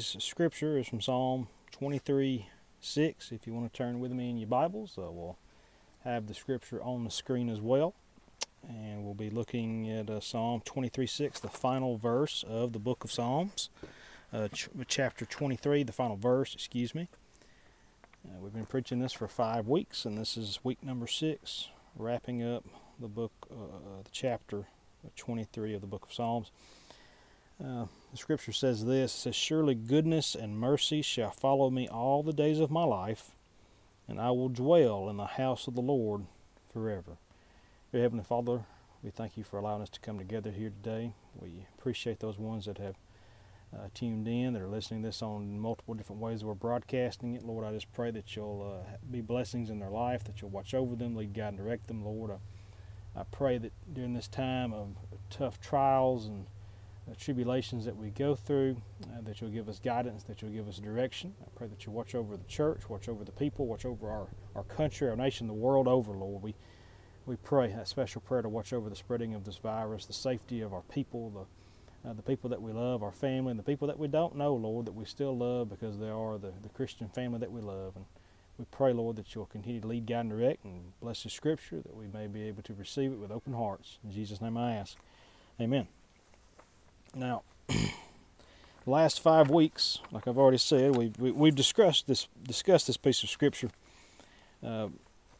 scripture is from Psalm 23 6. If you want to turn with me in your Bibles, uh, we'll have the scripture on the screen as well. And we'll be looking at uh, Psalm 23 6, the final verse of the book of Psalms, uh, ch- chapter 23, the final verse, excuse me. Uh, we've been preaching this for five weeks, and this is week number six, wrapping up the book, uh, the chapter 23 of the book of Psalms. Uh, the scripture says this says, Surely goodness and mercy shall follow me all the days of my life, and I will dwell in the house of the Lord forever. Dear Heavenly Father, we thank you for allowing us to come together here today. We appreciate those ones that have uh, tuned in, that are listening to this on multiple different ways we're broadcasting it. Lord, I just pray that you'll uh, be blessings in their life, that you'll watch over them, lead, guide, and direct them. Lord, I, I pray that during this time of tough trials and tribulations that we go through, uh, that you'll give us guidance, that you'll give us direction. I pray that you watch over the church, watch over the people, watch over our, our country, our nation, the world over, Lord. We, we pray a special prayer to watch over the spreading of this virus, the safety of our people, the, uh, the people that we love, our family, and the people that we don't know, Lord, that we still love because they are the, the Christian family that we love. And we pray, Lord, that you'll continue to lead, guide, and direct, and bless the Scripture, that we may be able to receive it with open hearts. In Jesus' name I ask. Amen. Now, last five weeks, like I've already said, we've, we, have we have discussed this discussed this piece of scripture uh,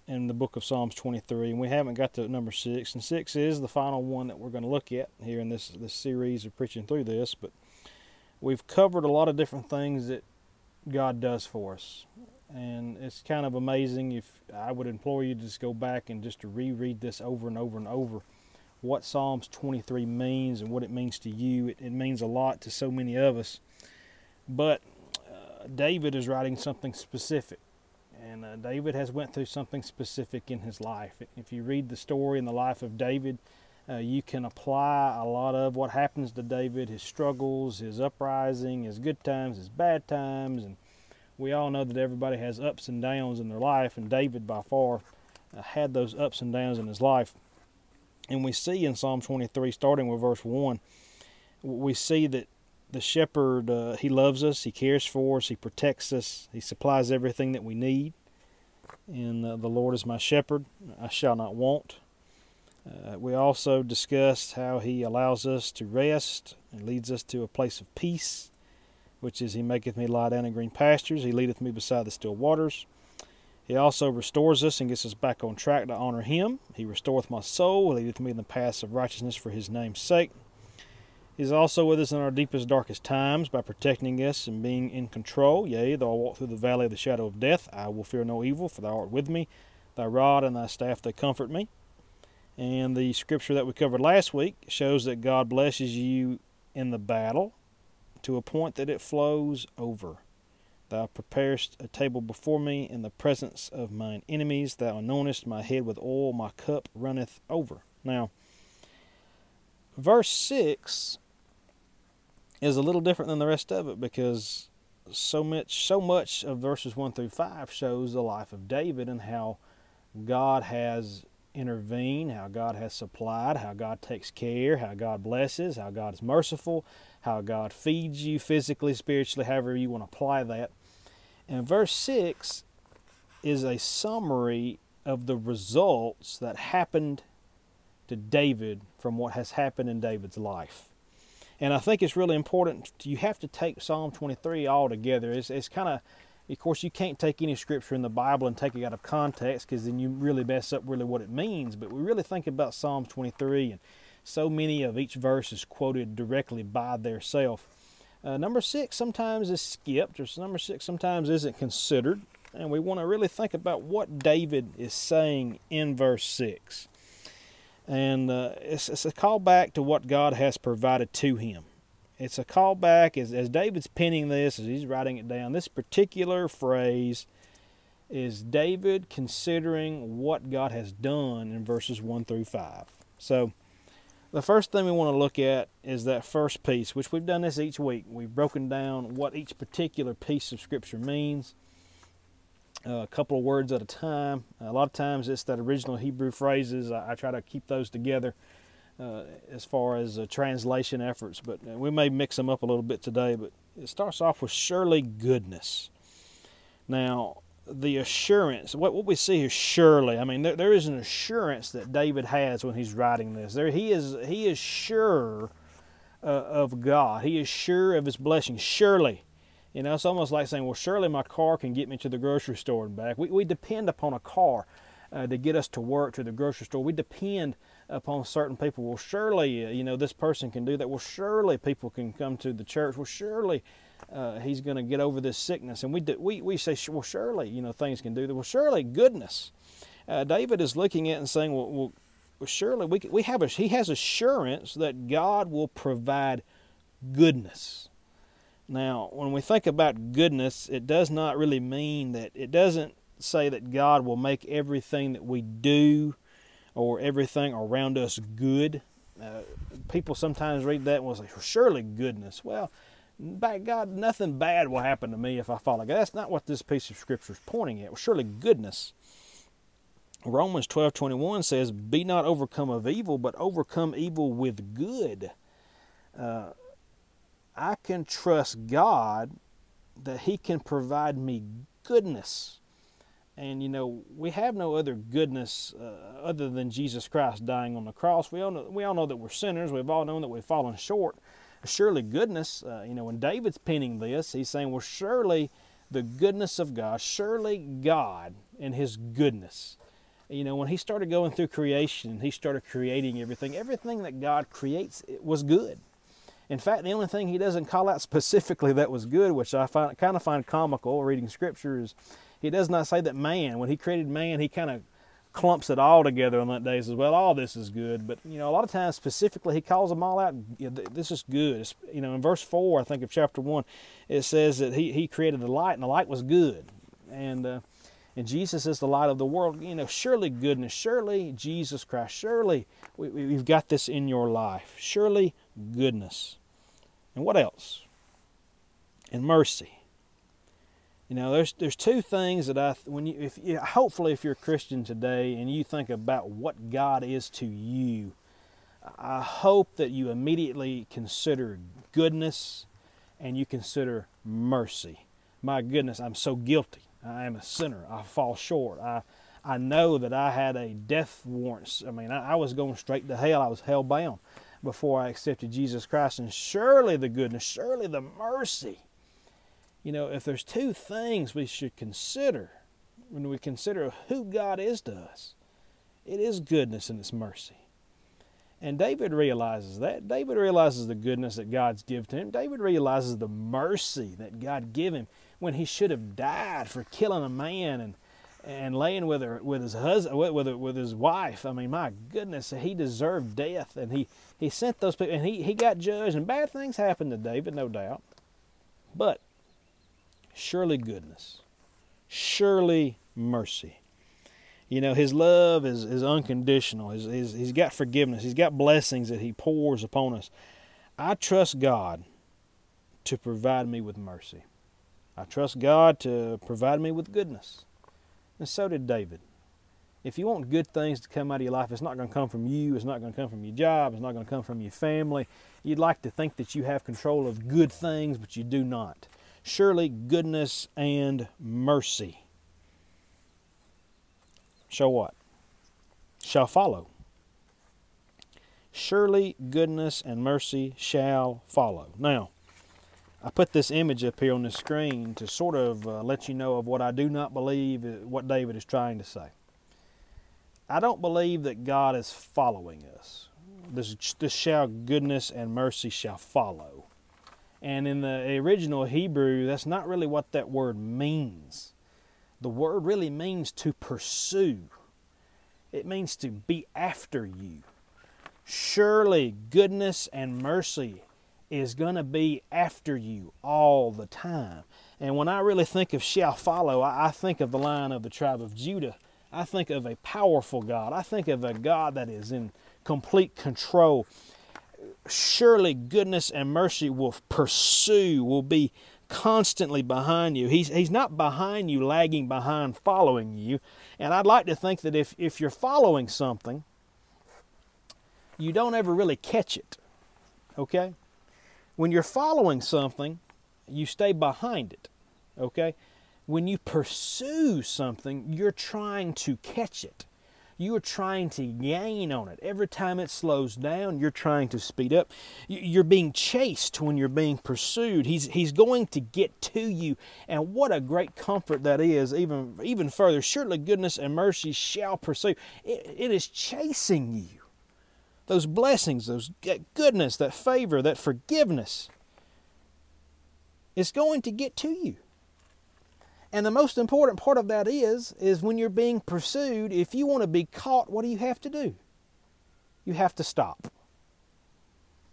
in the book of Psalms 23, and we haven't got to number six. And six is the final one that we're going to look at here in this this series of preaching through this. But we've covered a lot of different things that God does for us, and it's kind of amazing. If I would implore you to just go back and just to reread this over and over and over what Psalms 23 means and what it means to you. It, it means a lot to so many of us. But uh, David is writing something specific. And uh, David has went through something specific in his life. If you read the story in the life of David, uh, you can apply a lot of what happens to David, his struggles, his uprising, his good times, his bad times, and we all know that everybody has ups and downs in their life, and David by far uh, had those ups and downs in his life. And we see in Psalm 23, starting with verse 1, we see that the shepherd, uh, he loves us, he cares for us, he protects us, he supplies everything that we need. And uh, the Lord is my shepherd, I shall not want. Uh, we also discussed how he allows us to rest and leads us to a place of peace, which is, He maketh me lie down in green pastures, He leadeth me beside the still waters. He also restores us and gets us back on track to honor Him. He restoreth my soul, leadeth me in the paths of righteousness for His name's sake. He's also with us in our deepest, darkest times by protecting us and being in control. Yea, though I walk through the valley of the shadow of death, I will fear no evil, for thou art with me. Thy rod and thy staff, they comfort me. And the scripture that we covered last week shows that God blesses you in the battle to a point that it flows over. Thou preparest a table before me in the presence of mine enemies. Thou anointest my head with oil, my cup runneth over. Now, verse 6 is a little different than the rest of it because so much so much of verses 1 through 5 shows the life of David and how God has intervened, how God has supplied, how God takes care, how God blesses, how God is merciful, how God feeds you physically, spiritually, however you want to apply that. And verse 6 is a summary of the results that happened to David from what has happened in David's life. And I think it's really important. You have to take Psalm 23 all together. It's, it's kind of, of course, you can't take any scripture in the Bible and take it out of context because then you really mess up really what it means. But we really think about Psalm 23, and so many of each verse is quoted directly by their self. Uh, number six sometimes is skipped, or number six sometimes isn't considered. And we want to really think about what David is saying in verse 6. And uh, it's, it's, a callback to what God has provided to him. It's a callback, as, as David's penning this, as he's writing it down, this particular phrase is David considering what God has done in verses 1 through 5. So, the first thing we want to look at is that first piece, which we've done this each week. We've broken down what each particular piece of Scripture means, uh, a couple of words at a time. A lot of times it's that original Hebrew phrases. I, try to keep those together uh, as far as uh, translation efforts, but uh, we may mix them up a little bit today. But It starts off with surely goodness. Now, the assurance, what, what we see is surely. I mean, there, there is an assurance that David has when he's writing this. There, he is he is sure uh, of God. He is sure of his blessing. Surely, you know, it's almost like saying, "Well, surely my car can get me to the grocery store and back." We we depend upon a car uh, to get us to work to the grocery store. We depend upon certain people. Well, surely, uh, you know, this person can do that. Well, surely people can come to the church. Well, surely uh, he's going to get over this sickness. And we, do, we, we say, well, surely, you know, things can do that. Well, surely, goodness. Uh, David is looking at it and saying, well, well, well surely we, we have a, he has assurance that God will provide goodness. Now, when we think about goodness, it does not really mean that, it doesn't say that God will make everything that we do or everything around us good. Uh, people sometimes read that and will say, surely goodness. Well, by God, nothing bad will happen to me if I follow God. That's not what this piece of scripture is pointing at. Well, surely goodness. Romans twelve twenty one says, Be not overcome of evil, but overcome evil with good. Uh, I can trust God that He can provide me goodness. And you know, we have no other goodness uh, other than Jesus Christ dying on the cross. We all know, we all know that we're sinners. We've all known that we've fallen short. Surely goodness, uh, you know, when David's penning this, he's saying, well, surely the goodness of God, surely God and His goodness. You know, when he started going through creation, he started creating everything. Everything that God creates was good. In fact, the only thing he doesn't call out specifically that was good, which I find, kind of find comical reading scripture, is he does not say that man, when he created man, he kind of clumps it all together on that day says, well, all this is good. But, you know, a lot of times specifically he calls them all out, this is good. It's, you know, in verse 4, I think, of chapter 1, it says that he, he created the light and the light was good. And, uh, and Jesus is the light of the world. You know, surely goodness, surely Jesus Christ, surely we, we've got this in your life. Surely goodness. And what else? And mercy. You know, there's there's two things that I when you if you, hopefully if you're a Christian today and you think about what God is to you, I hope that you immediately consider goodness and you consider mercy. My goodness, I'm so guilty. I am a sinner. I fall short. I I know that I had a death warrant. I mean, I, I was going straight to hell. I was hell bound before I accepted Jesus Christ. And surely the goodness, surely the mercy you know, if there's two things we should consider when we consider who God is to us, it is goodness and it's mercy. And David realizes that. David realizes the goodness that God's given to him. David realizes the mercy that God gave him when he should have died for killing a man and and laying with her with his husband with with his wife. I mean, my goodness, he deserved death, and he he sent those people, and he he got judged, and bad things happened to David, no doubt. But surely goodness, surely mercy. You know, His love is, is unconditional. He's, he's, he's got forgiveness, He's got blessings that He pours upon us. I trust God to provide me with mercy. I trust God to provide me with goodness. And so did David. If you want good things to come out of your life, it's not going to come from you, it's not going to come from your job, it's not going to come from your family. You'd like to think that you have control of good things, but you do not surely goodness and mercy shall what? Shall follow. Surely goodness and mercy shall follow. Now, I put this image up here on the screen to sort of uh, let you know of what I do not believe uh, what David is trying to say. I don't believe that God is following us. This, this shall goodness and mercy shall follow. And in the original Hebrew, that's not really what that word means. The word really means to pursue, it means to be after you. Surely goodness and mercy is going to be after you all the time. And when I really think of shall follow, I think of the lion of the tribe of Judah. I think of a powerful God. I think of a God that is in complete control surely goodness and mercy will pursue, will be constantly behind you. He's, he's not behind you, lagging behind, following you. And I'd like to think that if, if you're following something, you don't ever really catch it. Okay? When you're following something, you stay behind it. Okay? When you pursue something, you're trying to catch it. You are trying to gain on it. Every time it slows down, you're trying to speed up. You're being chased when you're being pursued. He's, he's going to get to you. And what a great comfort that is, even, even further. Surely goodness and mercy shall pursue. it, it is chasing you. Those blessings, those goodness, that favor, that forgiveness is going to get to you. And the most important part of that is, is when you're being pursued, if you want to be caught, what do you have to do? You have to stop.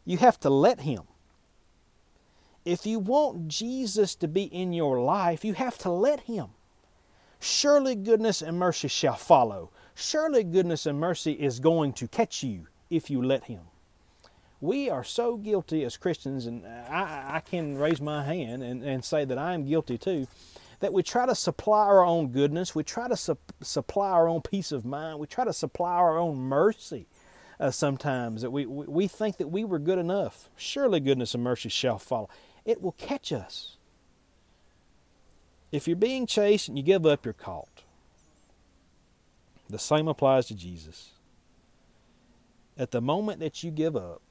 You have to let Him. If you want Jesus to be in your life, you have to let Him. Surely goodness and mercy shall follow. Surely goodness and mercy is going to catch you if you let Him. We are so guilty as Christians, and I, I can raise my hand and, and say that I am guilty too that we try to supply our own goodness, we try to su- supply our own peace of mind, we try to supply our own mercy. Uh, sometimes that we, we, we think that we were good enough. Surely goodness and mercy shall follow. It will catch us. If you're being chased and you give up, you're caught. The same applies to Jesus. At the moment that you give up,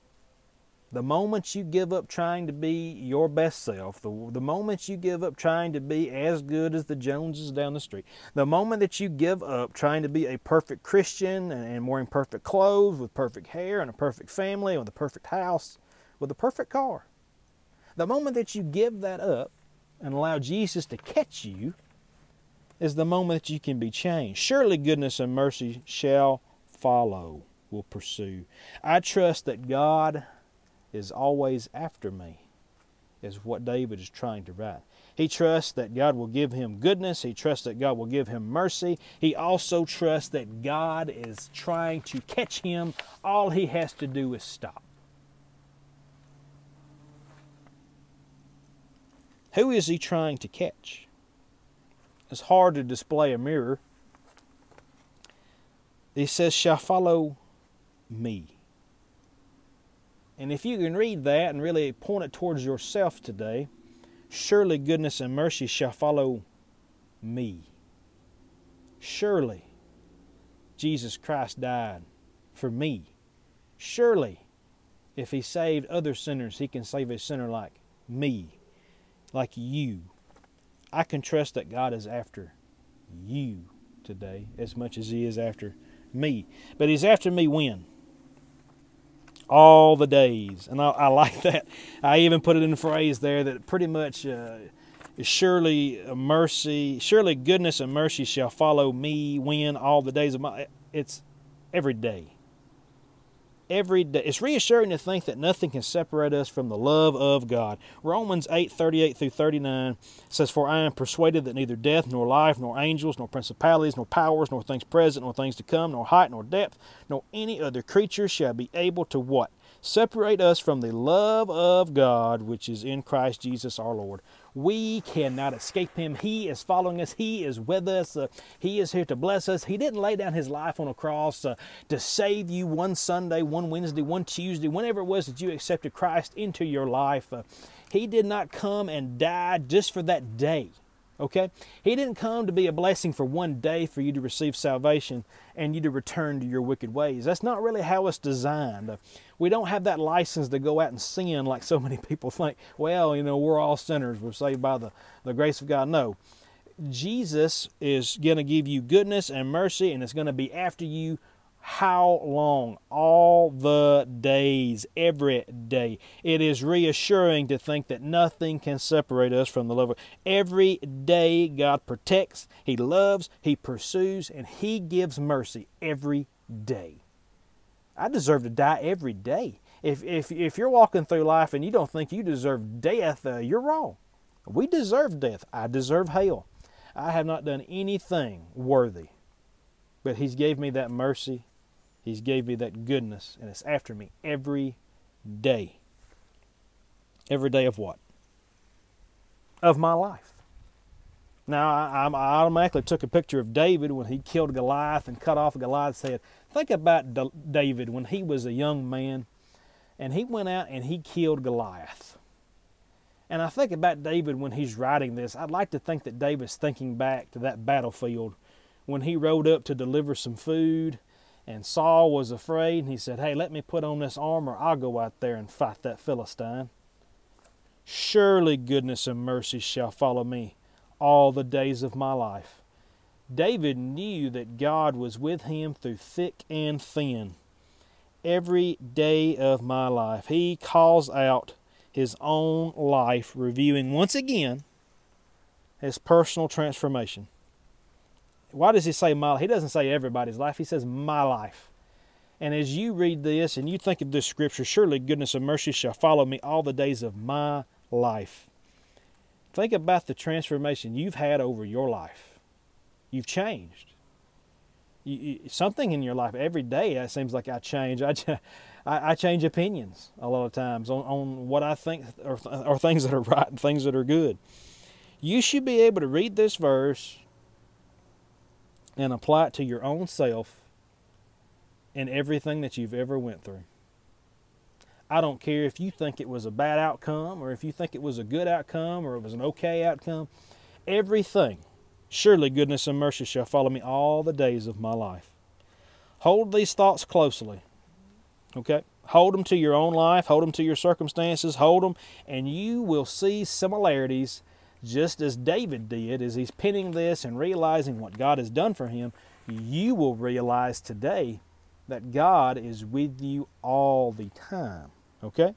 the moment you give up trying to be your best self, the, the moment you give up trying to be as good as the Joneses down the street, the moment that you give up trying to be a perfect Christian and, and wearing perfect clothes with perfect hair and a perfect family with a perfect house with a perfect car, the moment that you give that up and allow Jesus to catch you is the moment that you can be changed. Surely goodness and mercy shall follow, will pursue. I trust that God is always after me, is what David is trying to write. He trusts that God will give him goodness. He trusts that God will give him mercy. He also trusts that God is trying to catch him. All he has to do is stop. Who is he trying to catch? It's hard to display a mirror. He says, shall follow me. And if you can read that and really point it towards yourself today, surely goodness and mercy shall follow me. Surely Jesus Christ died for me. Surely if he saved other sinners, he can save a sinner like me, like you. I can trust that God is after you today as much as he is after me. But he's after me when? All the days. And I, I, like that. I even put it in a phrase there that pretty much uh, surely mercy, surely goodness and mercy shall follow me when all the days of my. It's every day every day. It's reassuring to think that nothing can separate us from the love of God. Romans 8 38 through 39 says, For I am persuaded that neither death, nor life, nor angels, nor principalities, nor powers, nor things present, nor things to come, nor height, nor depth, nor any other creature shall be able to what? Separate us from the love of God which is in Christ Jesus our Lord. We cannot escape him. He is following us. He is with us. Uh, he is here to bless us. He didn't lay down his life on a cross uh, to save you one Sunday, one Wednesday, one Tuesday, whenever it was that you accepted Christ into your life. Uh, he did not come and die just for that day. Okay? He didn't come to be a blessing for one day for you to receive salvation and you to return to your wicked ways. That's not really how it's designed. We don't have that license to go out and sin like so many people think. Well, you know, we're all sinners. We're saved by the, the grace of God. No. Jesus is going to give you goodness and mercy, and it's going to be after you how long? All the days, every day. It is reassuring to think that nothing can separate us from the love of Every day God protects, He loves, He pursues, and He gives mercy every day. I deserve to die every day. If, if, if you're walking through life and you don't think you deserve death, uh, you're wrong. We deserve death. I deserve hell. I have not done anything worthy. But He's gave me that mercy He's gave me that goodness, and it's after me every day. Every day of what? Of my life. Now, I, I automatically took a picture of David when he killed Goliath and cut off Goliath's head. Think about David when he was a young man and he went out and he killed Goliath. And I think about David when he's writing this. I'd like to think that David's thinking back to that battlefield when he rode up to deliver some food and Saul was afraid and he said, Hey, let me put on this armor. I'll go out there and fight that Philistine. Surely goodness and mercy shall follow me all the days of my life. David knew that God was with him through thick and thin. Every day of my life, he calls out his own life, reviewing once again his personal transformation. Why does he say my? He doesn't say everybody's life. He says my life. And as you read this and you think of this scripture, surely goodness and mercy shall follow me all the days of my life. Think about the transformation you've had over your life. You've changed. You, you, something in your life every day. It seems like I change. I, I, I change opinions a lot of times on, on what I think or, are things that are right and things that are good. You should be able to read this verse and apply it to your own self and everything that you've ever went through. I don't care if you think it was a bad outcome or if you think it was a good outcome or it was an okay outcome. Everything, surely goodness and mercy shall follow me all the days of my life. Hold these thoughts closely. Okay? Hold them to your own life, hold them to your circumstances, hold them, and you will see similarities just as David did as he's penning this and realizing what God has done for him. You will realize today that God is with you all the time. Okay?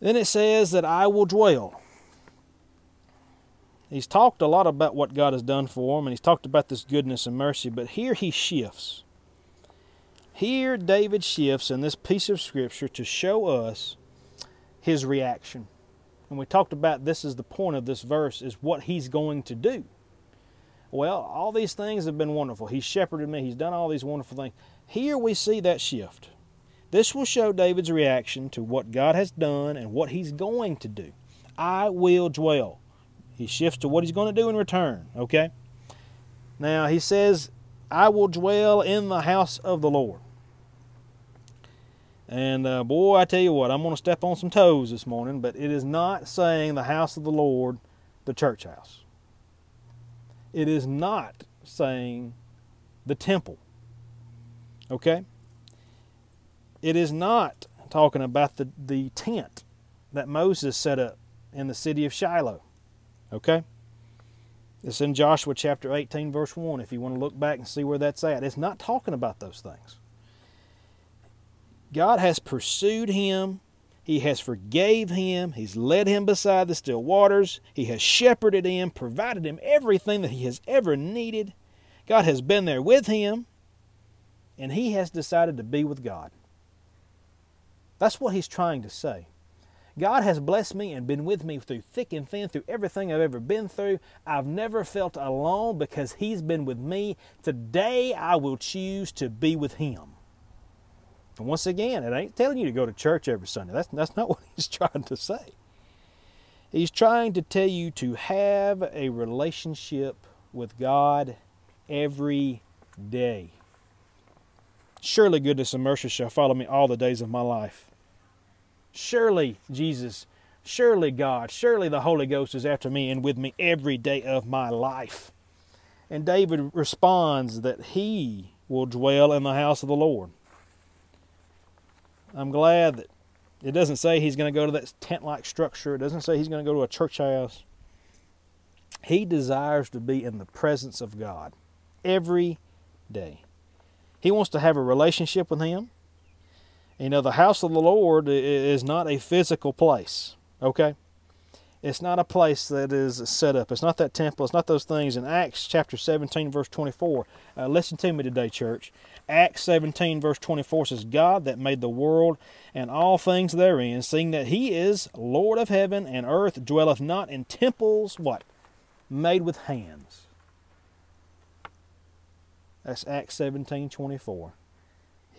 Then it says that I will dwell. He's talked a lot about what God has done for him, and he's talked about this goodness and mercy, but here he shifts. Here, David shifts in this piece of scripture to show us his reaction. And we talked about this is the point of this verse is what he's going to do. Well, all these things have been wonderful. He's shepherded me, he's done all these wonderful things. Here we see that shift. This will show David's reaction to what God has done and what he's going to do. I will dwell. He shifts to what he's going to do in return, okay? Now, he says, I will dwell in the house of the Lord. And uh, boy, I tell you what, I'm going to step on some toes this morning, but it is not saying the house of the Lord, the church house. It is not saying the temple. Okay? It is not talking about the, the tent that Moses set up in the city of Shiloh. Okay? It's in Joshua chapter 18, verse 1, if you want to look back and see where that's at. It's not talking about those things. God has pursued him. He has forgave him. He's led him beside the still waters. He has shepherded him, provided him everything that he has ever needed. God has been there with him, and he has decided to be with God. That's what he's trying to say. God has blessed me and been with me through thick and thin, through everything I've ever been through. I've never felt alone because He's been with me. Today I will choose to be with Him. Once again, it ain't telling you to go to church every Sunday. That's, that's not what He's trying to say. He's trying to tell you to have a relationship with God every day. Surely goodness and mercy shall follow me all the days of my life. Surely, Jesus, surely God, surely the Holy Ghost is after me and with me every day of my life. And David responds that he will dwell in the house of the Lord. I'm glad that it doesn't say he's going to go to that tent like structure, it doesn't say he's going to go to a church house. He desires to be in the presence of God every day. He wants to have a relationship with Him. You know, the house of the Lord is not a physical place, okay? It's not a place that is set up. It's not that temple. It's not those things. In Acts chapter 17, verse 24, uh, listen to me today, church. Acts 17, verse 24 says, God that made the world and all things therein, seeing that he is Lord of heaven and earth, dwelleth not in temples, what? Made with hands. That's Acts 17, 24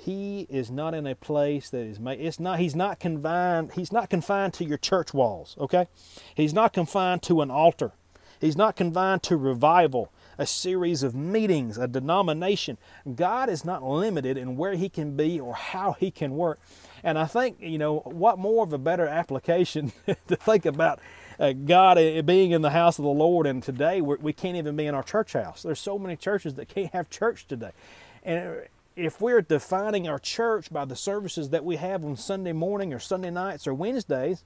he is not in a place that is made it's not he's not confined he's not confined to your church walls okay he's not confined to an altar he's not confined to revival a series of meetings, a denomination. God is not limited in where He can be or how He can work. And I think, you know, what more of a better application to think about uh, God uh, being in the house of the Lord, and today we can not even be in our church house. There's so many churches that can't have church today. And if we're defining our church by the services that we have on Sunday morning or Sunday nights or Wednesdays,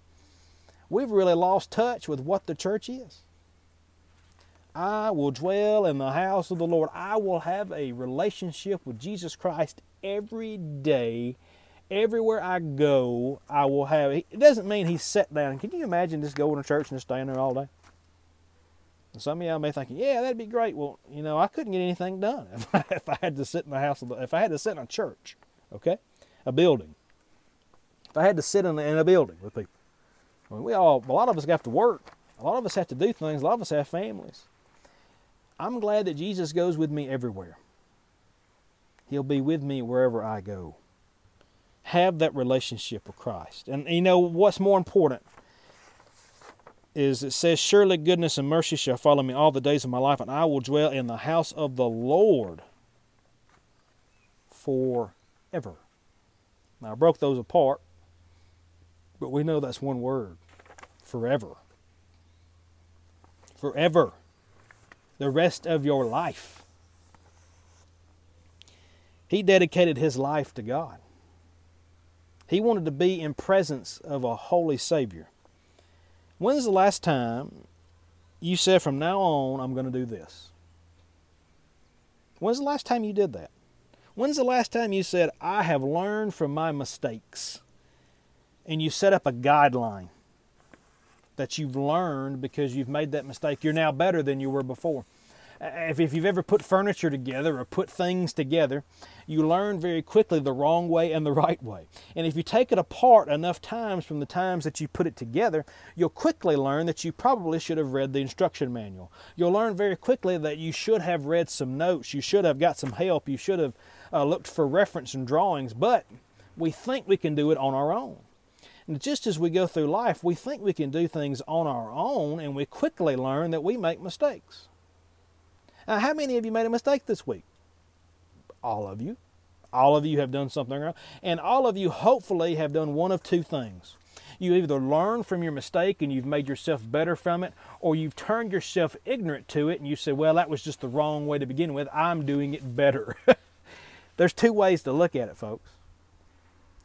we've really lost touch with what the church is. I will dwell in the house of the Lord. I will have a relationship with Jesus Christ every day. Everywhere I go, I will have. It doesn't mean he's sat down. Can you imagine just going to church and just staying there all day? And some of y'all may think, yeah, that'd be great. Well, you know, I couldn't get anything done if I, if I had to sit in the house of the, if I had to sit in a church, okay, a building. If I had to sit in, in a building with people, I mean, we all, a lot of us have to work. A lot of us have to do things. A lot of us have families. I'm glad that Jesus goes with me everywhere. He'll be with me wherever I go. Have that relationship with Christ. And you know what's more important is it says, Surely goodness and mercy shall follow me all the days of my life, and I will dwell in the house of the Lord forever. Now, I broke those apart, but we know that's one word forever. Forever. The rest of your life. He dedicated his life to God. He wanted to be in presence of a holy Savior. When's the last time you said, from now on, I'm going to do this? When's the last time you did that? When's the last time you said, I have learned from my mistakes? And you set up a guideline that you've learned because you've made that mistake. You're now better than you were before if, if you've ever put furniture together or put things together, you learn very quickly the wrong way and the right way. And if you take it apart enough times from the times that you put it together, you'll quickly learn that you probably should have read the instruction manual. You'll learn very quickly that you should have read some notes, you should have got some help, you should have uh, looked for reference and drawings, but we think we can do it on our own. And just as we go through life, we think we can do things on our own, and we quickly learn that we make mistakes. Now, how many of you made a mistake this week? All of you. All of you have done something wrong. And all of you hopefully have done one of two things. You either learn from your mistake and you've made yourself better from it, or you've turned yourself ignorant to it and you say, well, that was just the wrong way to begin with. I'm doing it better. There's two ways to look at it, folks.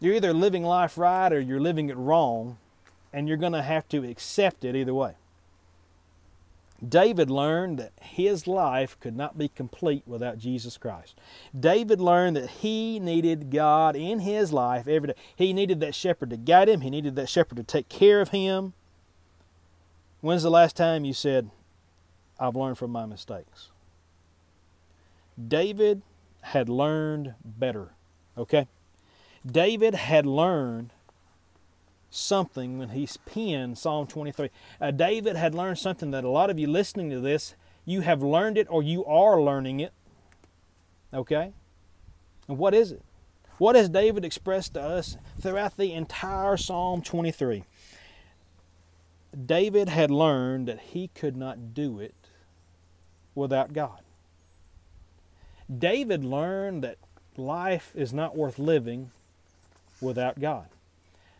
You're either living life right or you're living it wrong, and you're going to have to accept it either way. David learned that his life could not be complete without Jesus Christ. David learned that he needed God in his life every day. He needed that shepherd to guide him, he needed that shepherd to take care of him. When's the last time you said, I've learned from my mistakes? David had learned better, okay? David had learned something when he penned Psalm 23. Uh, David had learned something that a lot of you listening to this, you have learned it or you are learning it. Okay? And what is it? What has David expressed to us throughout the entire Psalm 23? David had learned that he could not do it without God. David learned that life is not worth living without God.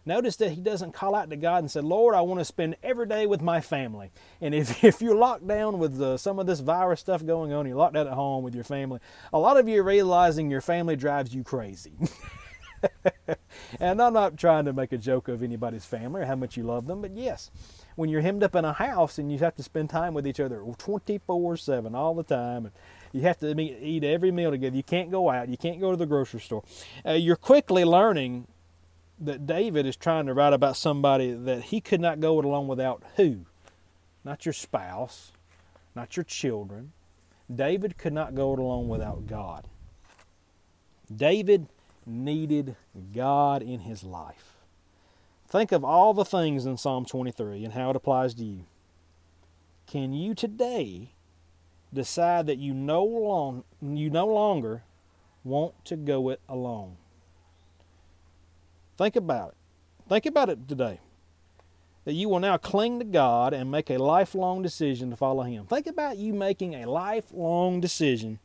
Notice that he doesn't call out to God and say, Lord, I want to spend every day with my family. And if, if you're locked down with some of this virus stuff going on, you're locked out at home with your family, a lot of you are realizing your family drives you crazy. and I'm not trying to make a joke of anybody's family or how much you love them, but yes, when you're hemmed up in a house and you have to spend time with each other 24 7 all the time, and you have to eat every meal together, you can't go out, you can't go to the grocery store, uh, you're quickly learning that David is trying to write about somebody that he could not go it alone without who? Not your spouse, not your children. David could not go it alone without God. David needed God in his life. Think of all the things in Psalm 23 and how it applies to you. Can you today decide that you no, long, you no longer want to go it alone? Think about it. Think about it today. that you will now cling to God and make a lifelong decision to follow Him. Think about you making a lifelong decision,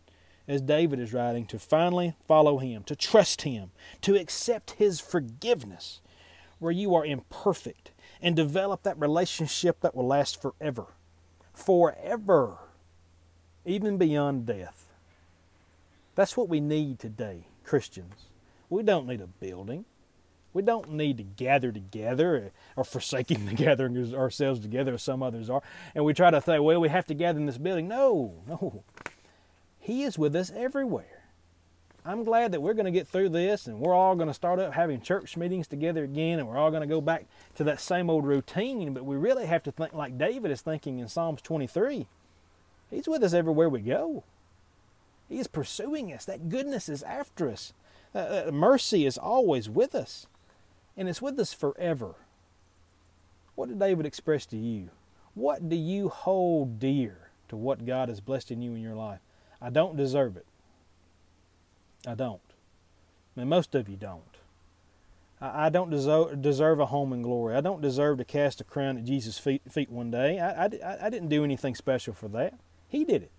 as David is writing, to finally follow Him, to trust Him, to accept His forgiveness, where you are imperfect, and develop that relationship that will last forever. Forever. Even beyond death. That's what we need today, Christians. We don't need a building. We don't need to gather together or forsaking the gathering ourselves together as some others are. And we try to say, well, we have to gather in this building. No, no. He is with us everywhere. I'm glad that we're going to get through this and we're all going to start up having church meetings together again and we're all going to go back to that same old routine. But we really have to think like David is thinking in Psalms 23. He's with us everywhere we go. He is pursuing us. That goodness is after us. Uh, mercy is always with us and it's with us forever. What did David express to you? What do you hold dear to what God has blessed in you in your life? I don't deserve it. I don't. I mean, most of you don't. I, I don't deserve, deserve a home in glory. I don't deserve to cast a crown at Jesus' feet, feet one day. I, I, I didn't do anything special for that. He did it.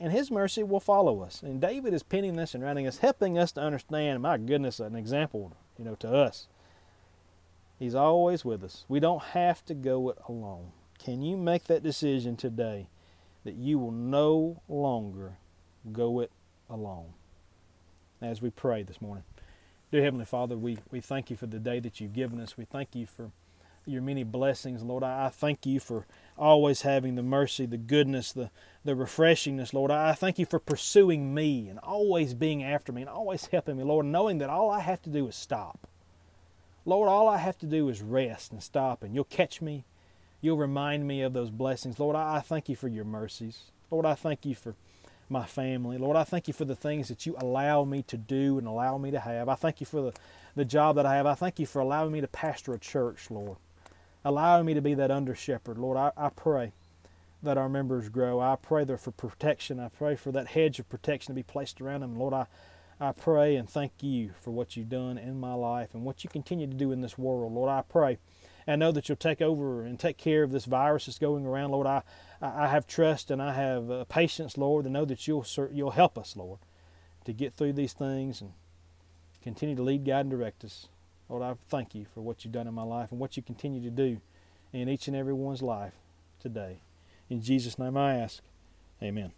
And His mercy will follow us. And David is penning this and writing us, helping us to understand, my goodness, an example you know, to us. He's always with us. We don't have to go it alone. Can you make that decision today that you will no longer go it alone? As we pray this morning. Dear Heavenly Father, we, we thank you for the day that you've given us. We thank you for your many blessings, Lord. I, I thank you for always having the mercy, the goodness, the, the refreshingness, Lord. I thank you for pursuing me and always being after me and always helping me, Lord, knowing that all I have to do is stop. Lord, all I have to do is rest and stop, and you'll catch me. You'll remind me of those blessings. Lord, I, thank you for your mercies. Lord, I thank you for my family. Lord, I thank you for the things that you allow me to do and allow me to have. I thank you for the, the job that I have. I thank you for allowing me to pastor a church, Lord allowing me to be that under shepherd. Lord, I, I pray that our members grow. I pray there for protection. I pray for that hedge of protection to be placed around them. Lord, I, I pray and thank you for what you've done in my life and what you continue to do in this world. Lord, I pray and know that you'll take over and take care of this virus that's going around. Lord, I, I have trust and I have uh, patience, Lord, to know that you'll, you'll help us, Lord, to get through these things and continue to lead, guide, and direct us. Lord, I thank you for what you've done in my life and what you continue to do in each and every one's life today. In Jesus' name I ask. Amen.